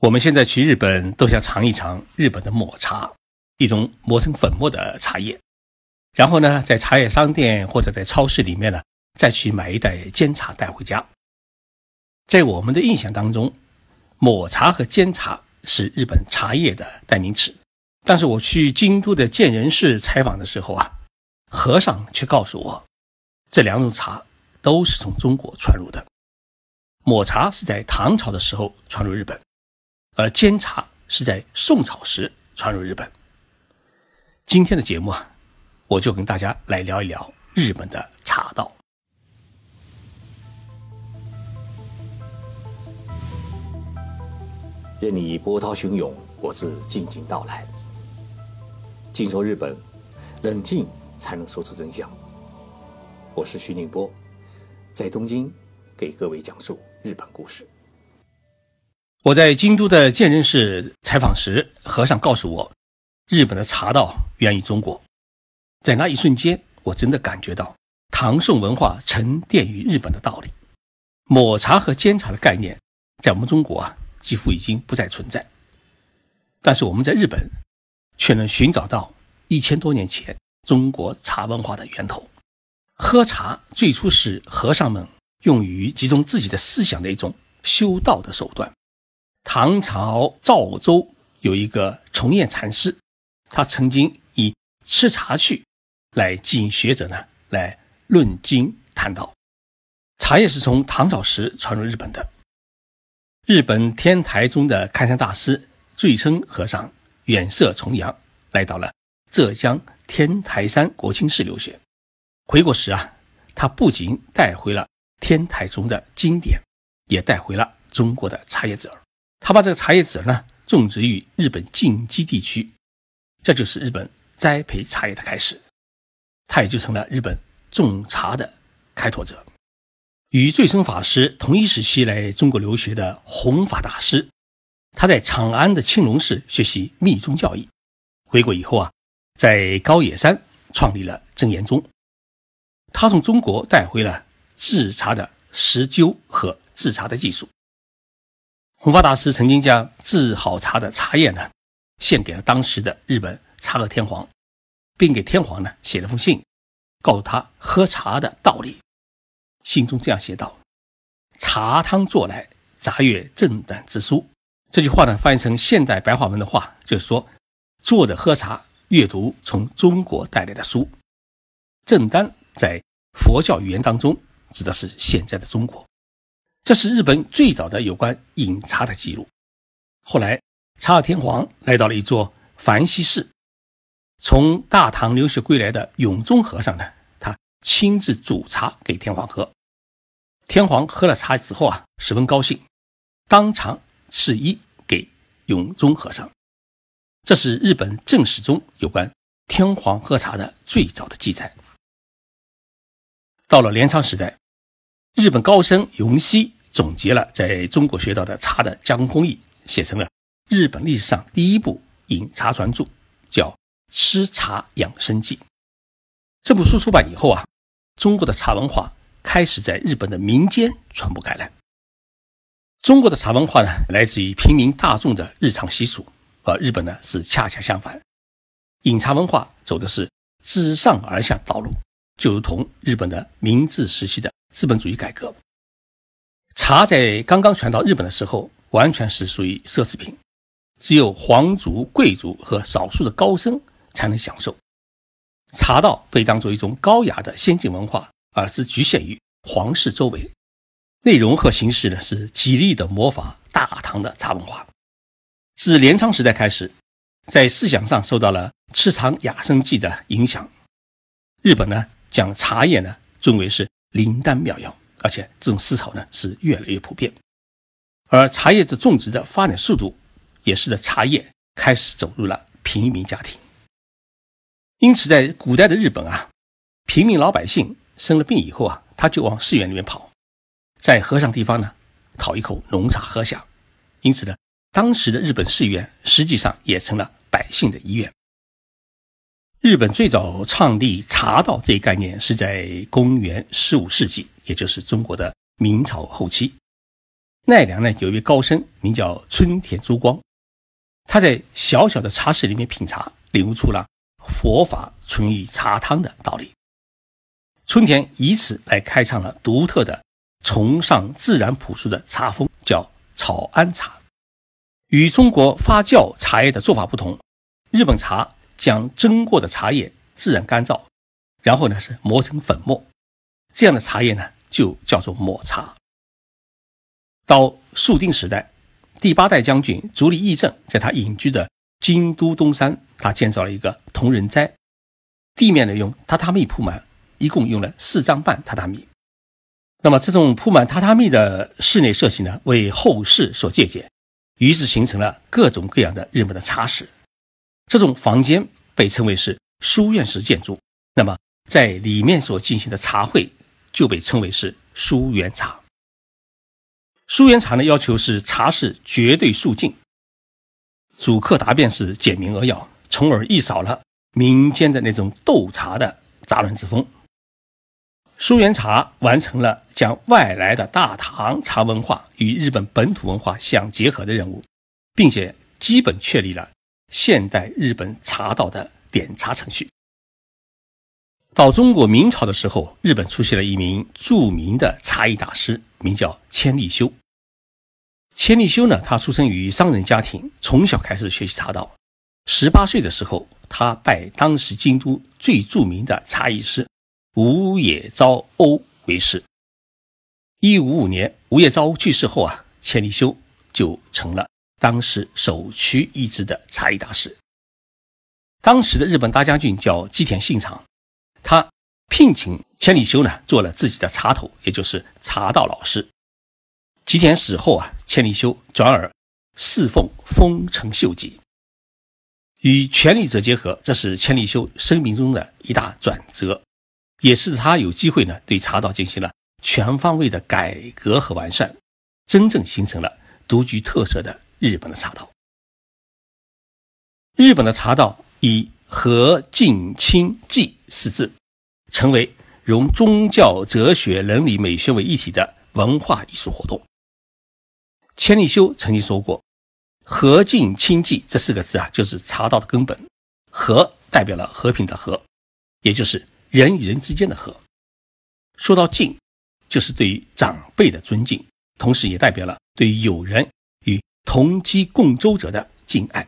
我们现在去日本都想尝一尝日本的抹茶，一种磨成粉末的茶叶。然后呢，在茶叶商店或者在超市里面呢，再去买一袋煎茶带回家。在我们的印象当中，抹茶和煎茶是日本茶叶的代名词。但是我去京都的建仁寺采访的时候啊，和尚却告诉我，这两种茶都是从中国传入的。抹茶是在唐朝的时候传入日本。而煎茶是在宋朝时传入日本。今天的节目啊，我就跟大家来聊一聊日本的茶道。任你波涛汹涌，我自静静到来。静说日本，冷静才能说出真相。我是徐宁波，在东京给各位讲述日本故事。我在京都的建仁寺采访时，和尚告诉我，日本的茶道源于中国。在那一瞬间，我真的感觉到唐宋文化沉淀于日本的道理。抹茶和煎茶的概念，在我们中国啊，几乎已经不再存在。但是我们在日本，却能寻找到一千多年前中国茶文化的源头。喝茶最初是和尚们用于集中自己的思想的一种修道的手段。唐朝赵州有一个崇彦禅师，他曾经以吃茶去来吸引学者呢来论经谈道。茶叶是从唐朝时传入日本的。日本天台宗的开山大师最称和尚远涉重洋，来到了浙江天台山国清寺留学。回国时啊，他不仅带回了天台宗的经典，也带回了中国的茶叶籽儿。他把这个茶叶籽呢种植于日本近畿地区，这就是日本栽培茶叶的开始，他也就成了日本种茶的开拓者。与最生法师同一时期来中国留学的弘法大师，他在长安的青龙寺学习密宗教义，回国以后啊，在高野山创立了真言宗。他从中国带回了制茶的石灸和制茶的技术。弘法大师曾经将制好茶的茶叶呢，献给了当时的日本茶乐天皇，并给天皇呢写了封信，告诉他喝茶的道理。信中这样写道：“茶汤做来，杂阅正胆之书。”这句话呢，翻译成现代白话文的话，就是说，坐着喝茶，阅读从中国带来的书。正丹在佛教语言当中，指的是现在的中国。这是日本最早的有关饮茶的记录。后来，查尔天皇来到了一座梵西寺，从大唐留学归来的永宗和尚呢，他亲自煮茶给天皇喝。天皇喝了茶之后啊，十分高兴，当场赐衣给永宗和尚。这是日本正史中有关天皇喝茶的最早的记载。到了镰仓时代，日本高僧永熙。总结了在中国学到的茶的加工工艺，写成了日本历史上第一部饮茶专著，叫《吃茶养生记》。这部书出版以后啊，中国的茶文化开始在日本的民间传播开来。中国的茶文化呢，来自于平民大众的日常习俗，而日本呢是恰恰相反，饮茶文化走的是自上而下道路，就如同日本的明治时期的资本主义改革。茶在刚刚传到日本的时候，完全是属于奢侈品，只有皇族、贵族和少数的高僧才能享受。茶道被当作一种高雅的先进文化，而是局限于皇室周围。内容和形式呢，是极力的模仿大唐的茶文化。自镰仓时代开始，在思想上受到了《吃茶养生记》的影响。日本呢，将茶叶呢尊为是灵丹妙药。而且这种思潮呢是越来越普遍，而茶叶的种植的发展速度也使得茶叶开始走入了平民家庭。因此，在古代的日本啊，平民老百姓生了病以后啊，他就往寺院里面跑，在和尚地方呢讨一口浓茶喝下。因此呢，当时的日本寺院实际上也成了百姓的医院。日本最早创立茶道这一概念是在公元十五世纪。也就是中国的明朝后期，奈良呢有一位高僧名叫春田珠光，他在小小的茶室里面品茶，领悟出了佛法存于茶汤的道理。春田以此来开创了独特的崇尚自然朴素的茶风，叫草庵茶。与中国发酵茶叶的做法不同，日本茶将蒸过的茶叶自然干燥，然后呢是磨成粉末，这样的茶叶呢就叫做抹茶。到肃定时代，第八代将军足利义政在他隐居的京都东山，他建造了一个同仁斋，地面呢用榻榻米铺满，一共用了四张半榻榻米。那么这种铺满榻榻米的室内设计呢，为后世所借鉴。于是形成了各种各样的日本的茶室，这种房间被称为是书院式建筑。那么在里面所进行的茶会就被称为是书园茶。书园茶呢要求是茶室绝对肃静，主客答辩是简明扼要，从而一扫了民间的那种斗茶的杂乱之风。书园茶完成了将外来的大唐茶文化与日本本土文化相结合的任务，并且基本确立了现代日本茶道的点茶程序。到中国明朝的时候，日本出现了一名著名的茶艺大师，名叫千利休。千利休呢，他出生于商人家庭，从小开始学习茶道。十八岁的时候，他拜当时京都最著名的茶艺师。吴野昭欧为师。一五五年，吴野昭欧去世后啊，千利休就成了当时首屈一指的茶艺大师。当时的日本大将军叫吉田信长，他聘请千里修呢做了自己的茶头，也就是茶道老师。吉田死后啊，千里修转而侍奉丰臣秀吉，与权力者结合，这是千里修生命中的一大转折。也是他有机会呢，对茶道进行了全方位的改革和完善，真正形成了独具特色的日本的茶道。日本的茶道以和敬清寂四字，成为融宗教、哲学、伦理、美学为一体的文化艺术活动。千利休曾经说过：“和敬清寂这四个字啊，就是茶道的根本。和代表了和平的和，也就是。”人与人之间的和，说到敬，就是对于长辈的尊敬，同时也代表了对于友人与同机共舟者的敬爱。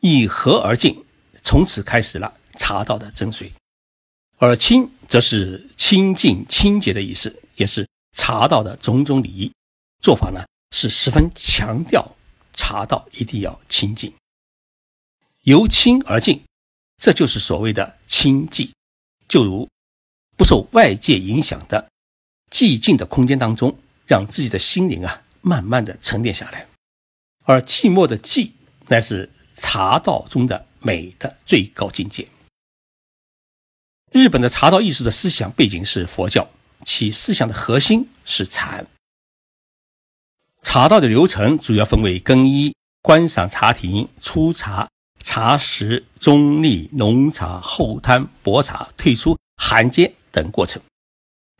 以和而敬，从此开始了茶道的真髓。而清，则是清净清洁的意思，也是茶道的种种礼仪做法呢，是十分强调茶道一定要清净。由清而净，这就是所谓的清寂。就如不受外界影响的寂静的空间当中，让自己的心灵啊慢慢的沉淀下来。而寂寞的寂，乃是茶道中的美的最高境界。日本的茶道艺术的思想背景是佛教，其思想的核心是禅。茶道的流程主要分为更衣、观赏茶庭、出茶。茶食、中立、浓茶、后摊、薄茶、退出、寒阶等过程，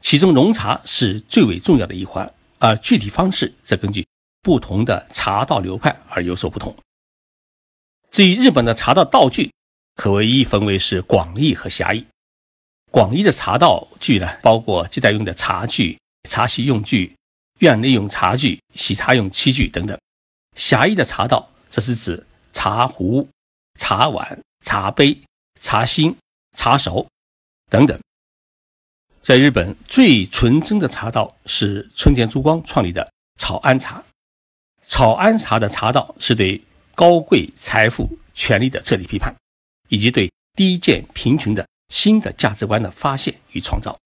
其中浓茶是最为重要的一环，而具体方式则根据不同的茶道流派而有所不同。至于日本的茶道道具，可谓一分为是广义和狭义。广义的茶道具呢，包括接待用的茶具、茶席用具、院内用茶具、洗茶用器具等等；狭义的茶道，则是指茶壶。茶碗、茶杯、茶心、茶勺等等，在日本最纯真的茶道是春田珠光创立的草庵茶。草庵茶的茶道是对高贵、财富、权力的彻底批判，以及对低贱、贫穷的新的价值观的发现与创造。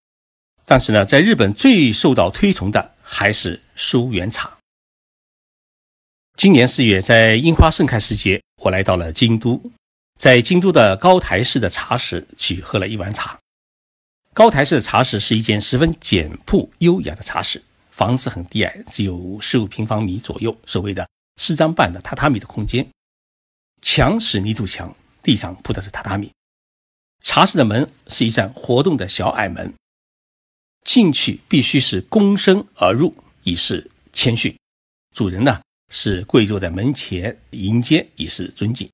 但是呢，在日本最受到推崇的还是书园茶。今年四月，在樱花盛开时节，我来到了京都，在京都的高台寺的茶室去喝了一碗茶。高台寺的茶室是一间十分简朴优雅的茶室，房子很低矮，只有十五平方米左右，所谓的四张半的榻榻米的空间。墙是泥土墙，地上铺的是榻榻米。茶室的门是一扇活动的小矮门，进去必须是躬身而入，以示谦逊，主人呢是跪坐在门前迎接，以示尊敬。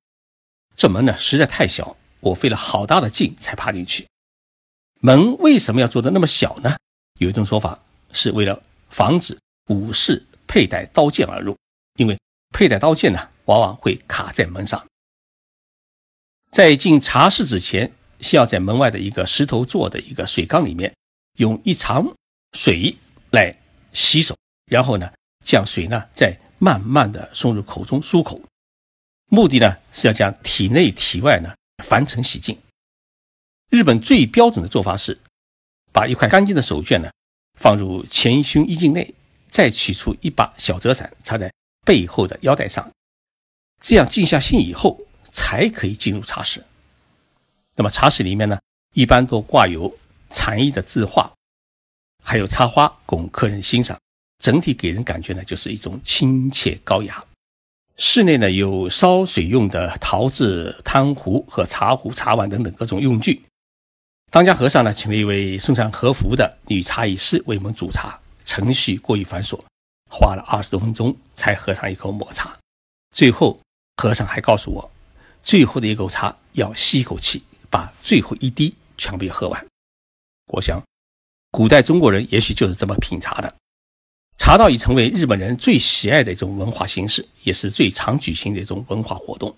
这门呢实在太小，我费了好大的劲才爬进去。门为什么要做的那么小呢？有一种说法是为了防止武士佩戴刀剑而入，因为佩戴刀剑呢往往会卡在门上。在进茶室之前，需要在门外的一个石头做的一个水缸里面，用一长水来洗手，然后呢将水呢再慢慢的送入口中漱口，目的呢是要将体内体外呢凡尘洗净。日本最标准的做法是，把一块干净的手绢呢放入前胸衣襟内，再取出一把小折伞插在背后的腰带上，这样静下心以后才可以进入茶室。那么茶室里面呢，一般都挂有禅意的字画，还有插花供客人欣赏，整体给人感觉呢就是一种亲切高雅。室内呢有烧水用的陶制汤壶和茶壶、茶碗等等各种用具。当家和尚呢，请了一位身穿和服的女茶艺师为我们煮茶，程序过于繁琐，花了二十多分钟才喝上一口抹茶。最后，和尚还告诉我，最后的一口茶要吸一口气，把最后一滴全部喝完。我想，古代中国人也许就是这么品茶的。茶道已成为日本人最喜爱的一种文化形式，也是最常举行的一种文化活动。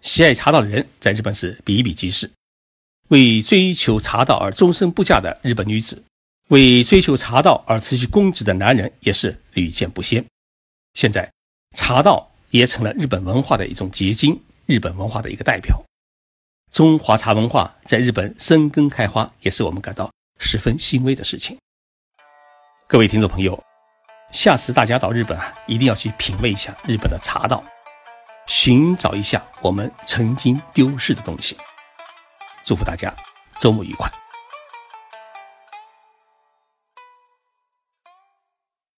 喜爱茶道的人在日本是比比皆是。为追求茶道而终身不嫁的日本女子，为追求茶道而辞去公职的男人也是屡见不鲜。现在，茶道也成了日本文化的一种结晶，日本文化的一个代表。中华茶文化在日本生根开花，也是我们感到十分欣慰的事情。各位听众朋友，下次大家到日本啊，一定要去品味一下日本的茶道，寻找一下我们曾经丢失的东西。祝福大家周末愉快。